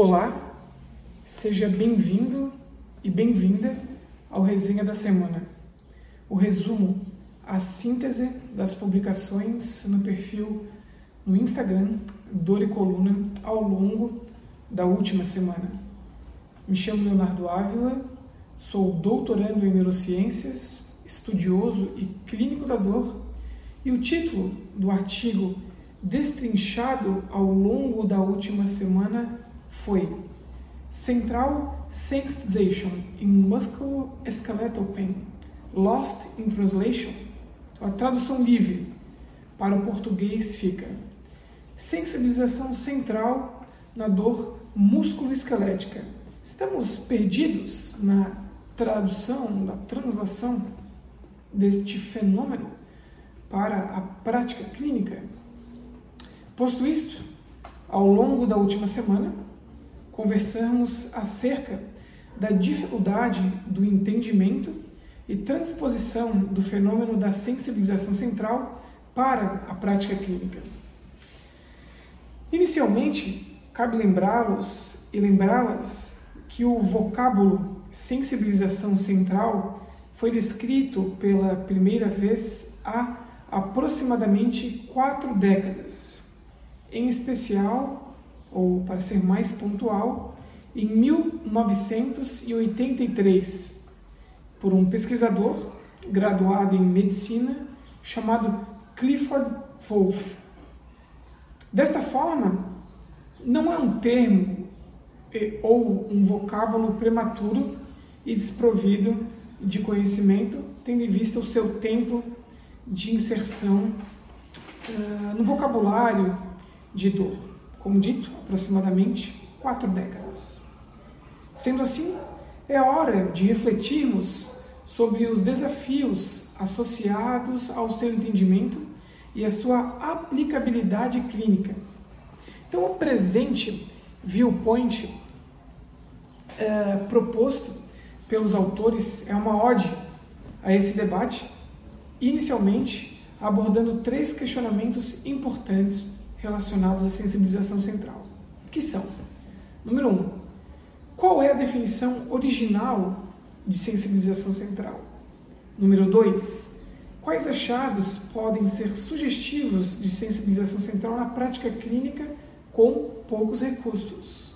Olá, seja bem-vindo e bem-vinda ao Resenha da Semana. O resumo, a síntese das publicações no perfil no Instagram Dor e Coluna ao longo da última semana. Me chamo Leonardo Ávila, sou doutorando em neurociências, estudioso e clínico da dor, e o título do artigo destrinchado ao longo da última semana foi Central Sensitization in Musculoskeletal Pain, Lost in Translation. A tradução livre para o português fica Sensibilização central na dor musculoesquelética. Estamos perdidos na tradução, na translação deste fenômeno para a prática clínica? Posto isto, ao longo da última semana, conversamos acerca da dificuldade do entendimento e transposição do fenômeno da sensibilização central para a prática clínica. Inicialmente, cabe lembrá-los e lembrá-las que o vocábulo sensibilização central foi descrito pela primeira vez há aproximadamente quatro décadas, em especial ou para ser mais pontual, em 1983, por um pesquisador graduado em medicina chamado Clifford Wolff. Desta forma, não é um termo ou um vocábulo prematuro e desprovido de conhecimento, tendo em vista o seu tempo de inserção uh, no vocabulário de dor como dito, aproximadamente quatro décadas. Sendo assim, é hora de refletirmos sobre os desafios associados ao seu entendimento e a sua aplicabilidade clínica. Então, o presente viewpoint é, proposto pelos autores é uma ode a esse debate, inicialmente abordando três questionamentos importantes relacionados à sensibilização central, que são: número um, qual é a definição original de sensibilização central? Número dois, quais achados podem ser sugestivos de sensibilização central na prática clínica com poucos recursos?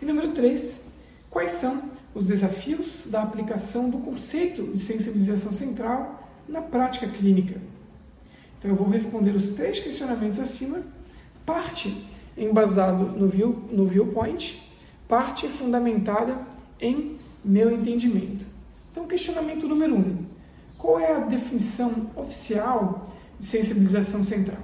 E número três, quais são os desafios da aplicação do conceito de sensibilização central na prática clínica? Então eu vou responder os três questionamentos acima, parte embasado no, view, no viewpoint, parte fundamentada em meu entendimento. Então, questionamento número um: qual é a definição oficial de sensibilização central?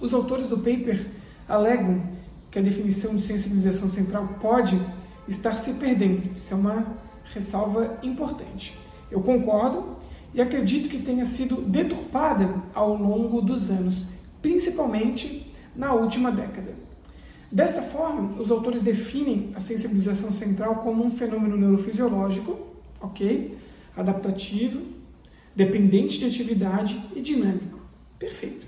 Os autores do paper alegam que a definição de sensibilização central pode estar se perdendo. Isso é uma ressalva importante. Eu concordo e acredito que tenha sido deturpada ao longo dos anos, principalmente na última década. Desta forma, os autores definem a sensibilização central como um fenômeno neurofisiológico, ok? Adaptativo, dependente de atividade e dinâmico. Perfeito.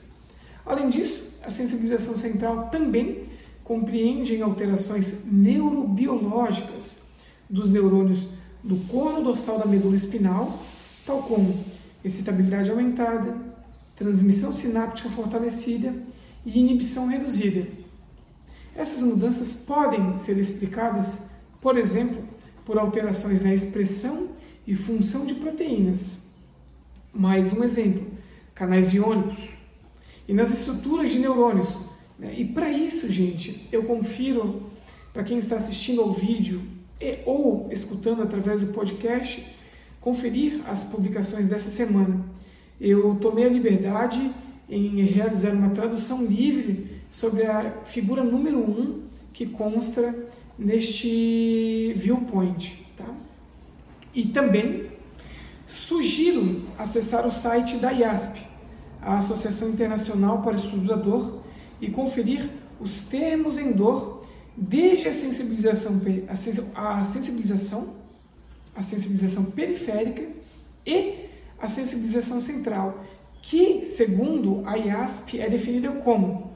Além disso, a sensibilização central também compreende alterações neurobiológicas dos neurônios do corno dorsal da medula espinal tal como excitabilidade aumentada, transmissão sináptica fortalecida e inibição reduzida. Essas mudanças podem ser explicadas, por exemplo, por alterações na expressão e função de proteínas. Mais um exemplo, canais iônicos. E nas estruturas de neurônios. Né? E para isso, gente, eu confiro, para quem está assistindo ao vídeo e, ou escutando através do podcast, conferir as publicações dessa semana. Eu tomei a liberdade em realizar uma tradução livre sobre a figura número 1 um que consta neste viewpoint. Tá? E também sugiro acessar o site da IASP, a Associação Internacional para o Estudo da Dor, e conferir os termos em dor desde a sensibilização, a sensibilização a sensibilização periférica e a sensibilização central, que, segundo a IASP, é definida como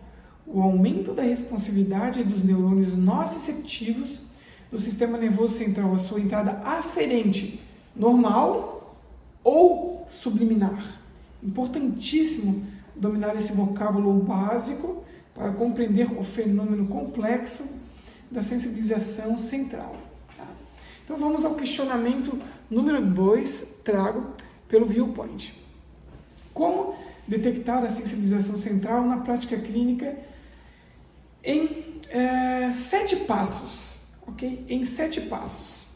o aumento da responsividade dos neurônios nociceptivos do sistema nervoso central, a sua entrada aferente normal ou subliminar. Importantíssimo dominar esse vocábulo básico para compreender o fenômeno complexo da sensibilização central. Então vamos ao questionamento número 2, trago pelo viewpoint. Como detectar a sensibilização central na prática clínica em é, sete passos, ok? Em sete passos.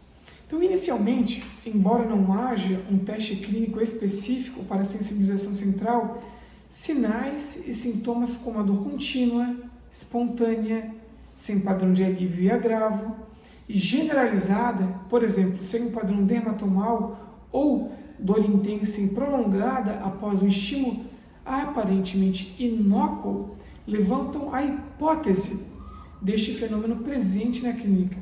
Então, inicialmente, embora não haja um teste clínico específico para a sensibilização central, sinais e sintomas como a dor contínua, espontânea, sem padrão de alívio e agravo, generalizada, por exemplo, sem um padrão dermatomal ou dor intensa e prolongada após um estímulo aparentemente inócuo, levantam a hipótese deste fenômeno presente na clínica.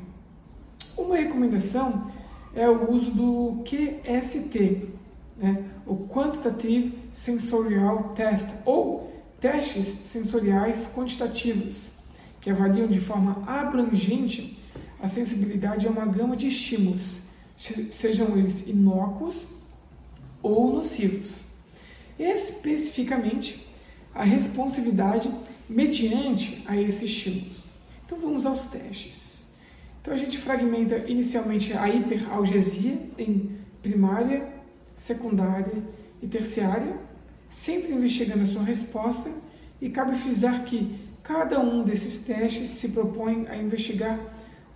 Uma recomendação é o uso do QST, né? o Quantitative Sensorial Test, ou testes sensoriais quantitativos, que avaliam de forma abrangente a sensibilidade a uma gama de estímulos, sejam eles inócuos ou nocivos. Especificamente, a responsividade mediante a esses estímulos. Então vamos aos testes. Então a gente fragmenta inicialmente a hiperalgesia em primária, secundária e terciária, sempre investigando a sua resposta, e cabe frisar que cada um desses testes se propõe a investigar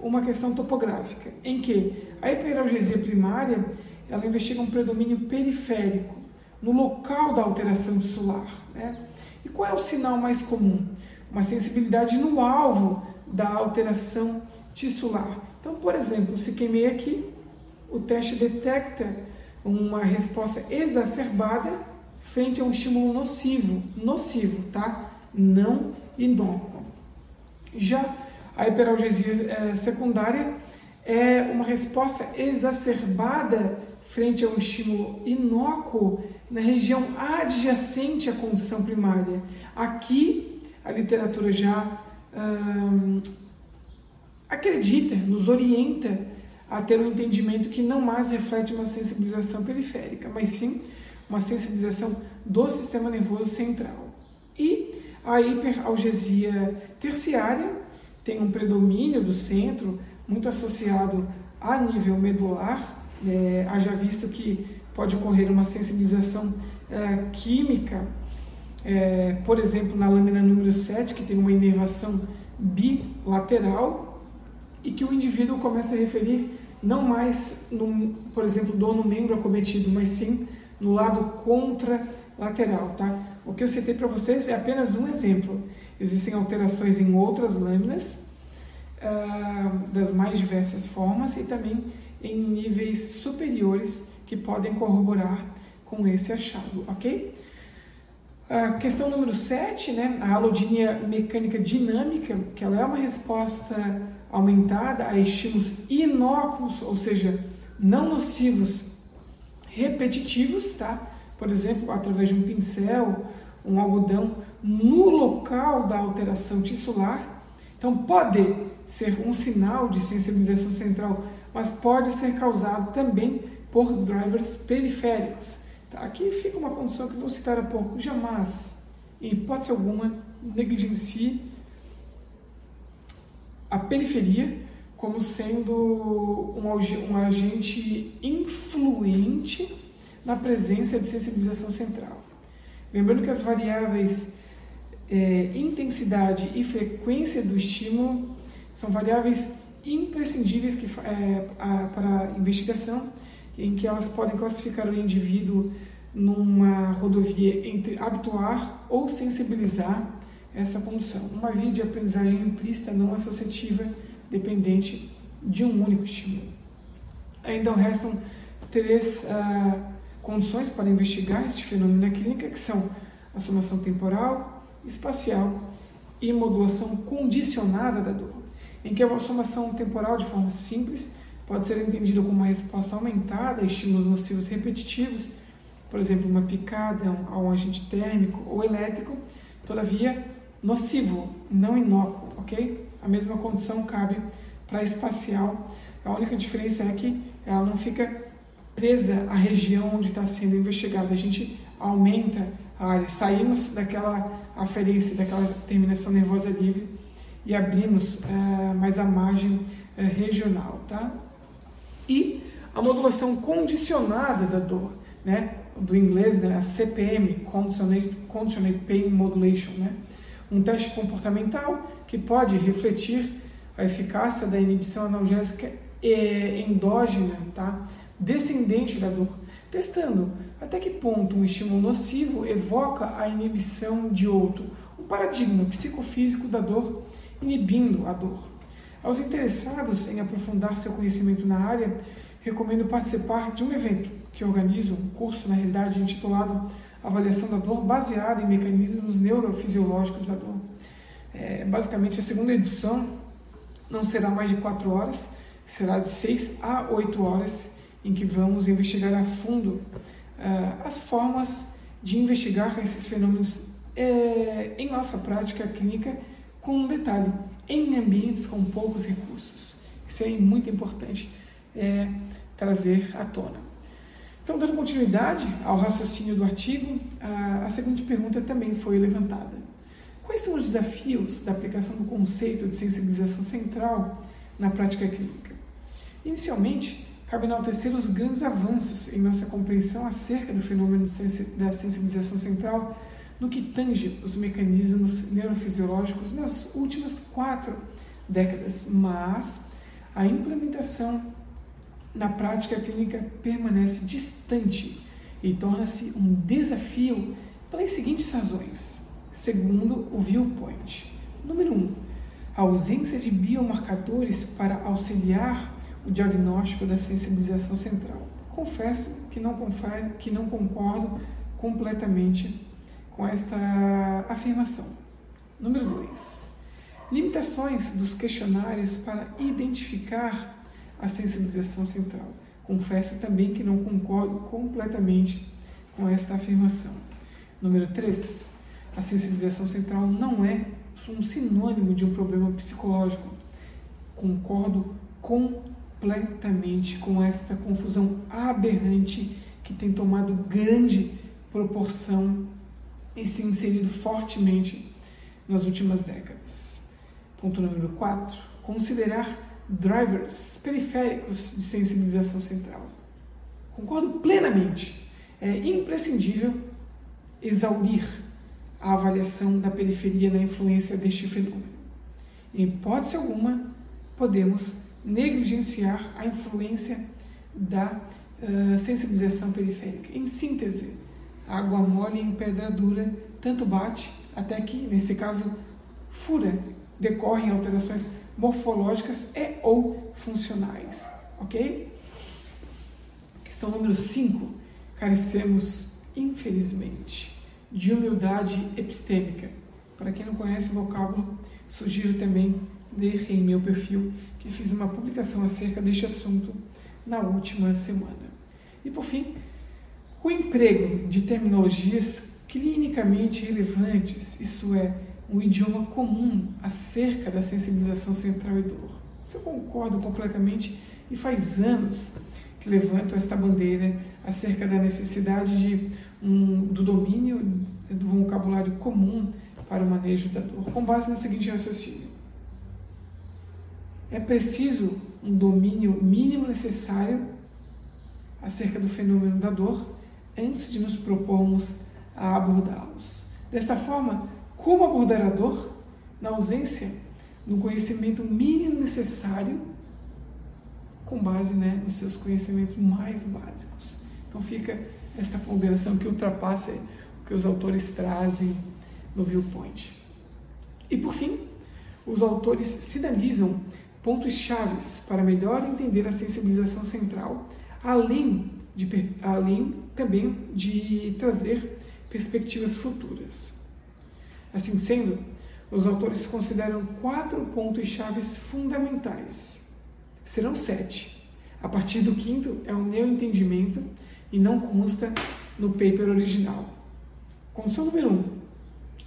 uma questão topográfica, em que a hiperalgesia primária ela investiga um predomínio periférico no local da alteração tissular. Né? E qual é o sinal mais comum? Uma sensibilidade no alvo da alteração tissular. Então, por exemplo, se queimei aqui, o teste detecta uma resposta exacerbada frente a um estímulo nocivo, nocivo, tá? Não inócuo. Já a hiperalgesia é, secundária é uma resposta exacerbada frente a um estímulo inócuo na região adjacente à condição primária. Aqui a literatura já hum, acredita, nos orienta a ter um entendimento que não mais reflete uma sensibilização periférica, mas sim uma sensibilização do sistema nervoso central. E a hiperalgesia terciária tem um predomínio do centro, muito associado a nível medular, é, haja visto que pode ocorrer uma sensibilização é, química, é, por exemplo, na lâmina número 7, que tem uma inervação bilateral, e que o indivíduo começa a referir não mais, no, por exemplo, dor no membro acometido, mas sim no lado contralateral, tá? O que eu citei para vocês é apenas um exemplo. Existem alterações em outras lâminas, uh, das mais diversas formas e também em níveis superiores que podem corroborar com esse achado, ok? A questão número 7, né, a alodinia mecânica dinâmica, que ela é uma resposta aumentada a estímulos inócuos, ou seja, não nocivos, repetitivos, tá? Por exemplo, através de um pincel, um algodão, no local da alteração tissular. Então, pode ser um sinal de sensibilização central, mas pode ser causado também por drivers periféricos. Tá? Aqui fica uma condição que vou citar há pouco. Jamais, em hipótese alguma, negligencie a periferia como sendo um, um agente influente na presença de sensibilização central. Lembrando que as variáveis é, intensidade e frequência do estímulo são variáveis imprescindíveis que, é, a, para a investigação, em que elas podem classificar o indivíduo numa rodovia entre habituar ou sensibilizar essa condução. Uma via de aprendizagem implícita não associativa dependente de um único estímulo. Ainda restam três uh, condições para investigar este fenômeno na clínica, que são a somação temporal, espacial e modulação condicionada da dor, em que a somação temporal, de forma simples, pode ser entendida como uma resposta aumentada a estímulos nocivos repetitivos, por exemplo, uma picada a um agente térmico ou elétrico, todavia nocivo, não inócuo, ok? A mesma condição cabe para espacial. A única diferença é que ela não fica presa à região onde está sendo investigada. A gente aumenta a área, saímos daquela aferência, daquela terminação nervosa livre e abrimos é, mais a margem é, regional, tá? E a modulação condicionada da dor, né? Do inglês, né? A CPM, Conditionate Pain Modulation, né? Um teste comportamental que pode refletir a eficácia da inibição analgésica é, endógena, tá? Descendente da dor, testando até que ponto um estímulo nocivo evoca a inibição de outro, um paradigma psicofísico da dor inibindo a dor. Aos interessados em aprofundar seu conhecimento na área, recomendo participar de um evento que organizo, um curso na realidade intitulado Avaliação da Dor, baseado em mecanismos neurofisiológicos da dor. É, basicamente, a segunda edição não será mais de quatro horas, será de seis a oito horas, em que vamos investigar a fundo uh, as formas de investigar esses fenômenos uh, em nossa prática clínica com um detalhe, em ambientes com poucos recursos. Isso é muito importante é, trazer à tona. Então, dando continuidade ao raciocínio do artigo, a, a seguinte pergunta também foi levantada. Quais são os desafios da aplicação do conceito de sensibilização central na prática clínica? Inicialmente, cabe enaltecer os grandes avanços em nossa compreensão acerca do fenômeno da sensibilização central no que tange os mecanismos neurofisiológicos nas últimas quatro décadas, mas a implementação na prática clínica permanece distante e torna-se um desafio pelas seguintes razões, segundo o viewpoint. Número 1. Um, a ausência de biomarcadores para auxiliar o diagnóstico da sensibilização central. Confesso que não, que não concordo completamente com esta afirmação. Número 2. Limitações dos questionários para identificar a sensibilização central. Confesso também que não concordo completamente com esta afirmação. Número 3. A sensibilização central não é um sinônimo de um problema psicológico. Concordo completamente com esta confusão aberrante que tem tomado grande proporção e se inserido fortemente nas últimas décadas. Ponto número 4. Considerar drivers periféricos de sensibilização central. Concordo plenamente. É imprescindível exaurir a avaliação da periferia na influência deste fenômeno. Em hipótese alguma, podemos negligenciar a influência da uh, sensibilização periférica. Em síntese, água mole em pedra dura, tanto bate até que, nesse caso, fura. Decorrem alterações morfológicas e ou funcionais, ok? Questão número 5. Carecemos, infelizmente, de humildade epistêmica. Para quem não conhece o vocábulo, sugiro também em meu perfil, que fiz uma publicação acerca deste assunto na última semana. E por fim, o emprego de terminologias clinicamente relevantes, isso é, um idioma comum acerca da sensibilização central e dor. Isso eu concordo completamente e faz anos que levanto esta bandeira acerca da necessidade de, um, do domínio do vocabulário comum para o manejo da dor, com base no seguinte raciocínio. É preciso um domínio mínimo necessário acerca do fenômeno da dor antes de nos propormos a abordá-los. Desta forma, como abordar a dor? Na ausência do conhecimento mínimo necessário, com base né, nos seus conhecimentos mais básicos. Então fica esta ponderação que ultrapassa o que os autores trazem no viewpoint. E por fim, os autores sinalizam pontos chaves para melhor entender a sensibilização central, além de, além também de trazer perspectivas futuras. Assim sendo, os autores consideram quatro pontos chaves fundamentais. Serão sete. A partir do quinto é o meu entendimento e não consta no paper original. Condição número um,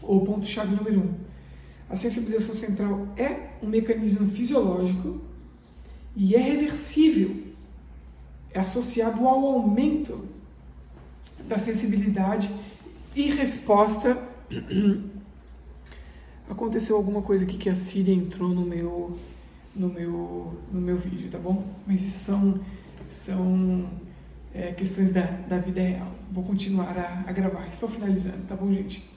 ou ponto-chave número um. A sensibilização central é um mecanismo fisiológico e é reversível. É associado ao aumento da sensibilidade e resposta. Aconteceu alguma coisa aqui que a Síria entrou no meu no meu no meu vídeo, tá bom? Mas isso são são é, questões da, da vida real. Vou continuar a, a gravar. Estou finalizando, tá bom, gente?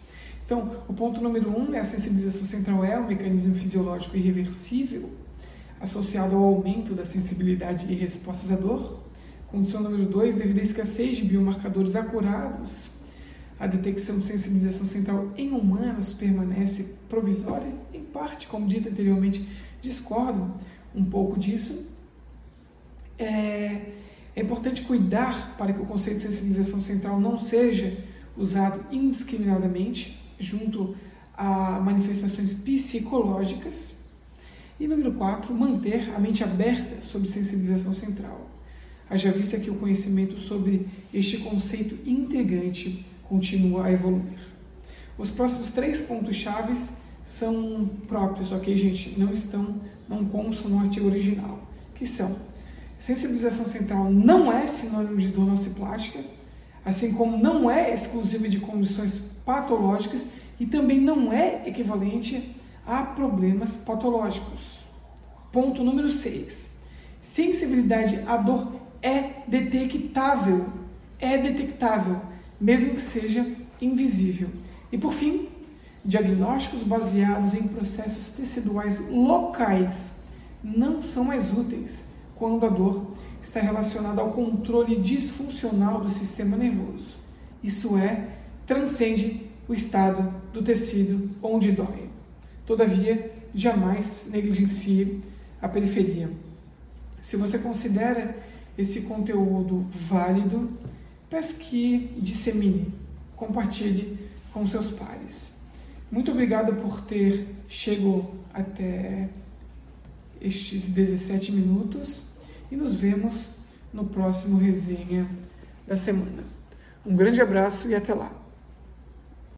Então, o ponto número um é a sensibilização central é um mecanismo fisiológico irreversível associado ao aumento da sensibilidade e respostas à dor. Condição número dois, devido à escassez de biomarcadores acurados, a detecção de sensibilização central em humanos permanece provisória, em parte, como dito anteriormente, discordo um pouco disso. É, é importante cuidar para que o conceito de sensibilização central não seja usado indiscriminadamente junto a manifestações psicológicas. E número 4, manter a mente aberta sobre sensibilização central. Haja vista que o conhecimento sobre este conceito integrante continua a evoluir. Os próximos três pontos chaves são próprios, ok, gente? Não estão, não constam no artigo original, que são sensibilização central não é sinônimo de dor nociplástica, assim como não é exclusiva de condições patológicas e também não é equivalente a problemas patológicos. Ponto número 6. Sensibilidade à dor é detectável. É detectável, mesmo que seja invisível. E por fim, diagnósticos baseados em processos teciduais locais não são mais úteis quando a dor está relacionada ao controle disfuncional do sistema nervoso. Isso é, transcende o estado do tecido onde dói. Todavia, jamais negligencie a periferia. Se você considera esse conteúdo válido, peço que dissemine, compartilhe com seus pares. Muito obrigado por ter chegado até estes 17 minutos e nos vemos no próximo resenha da semana. Um grande abraço e até lá!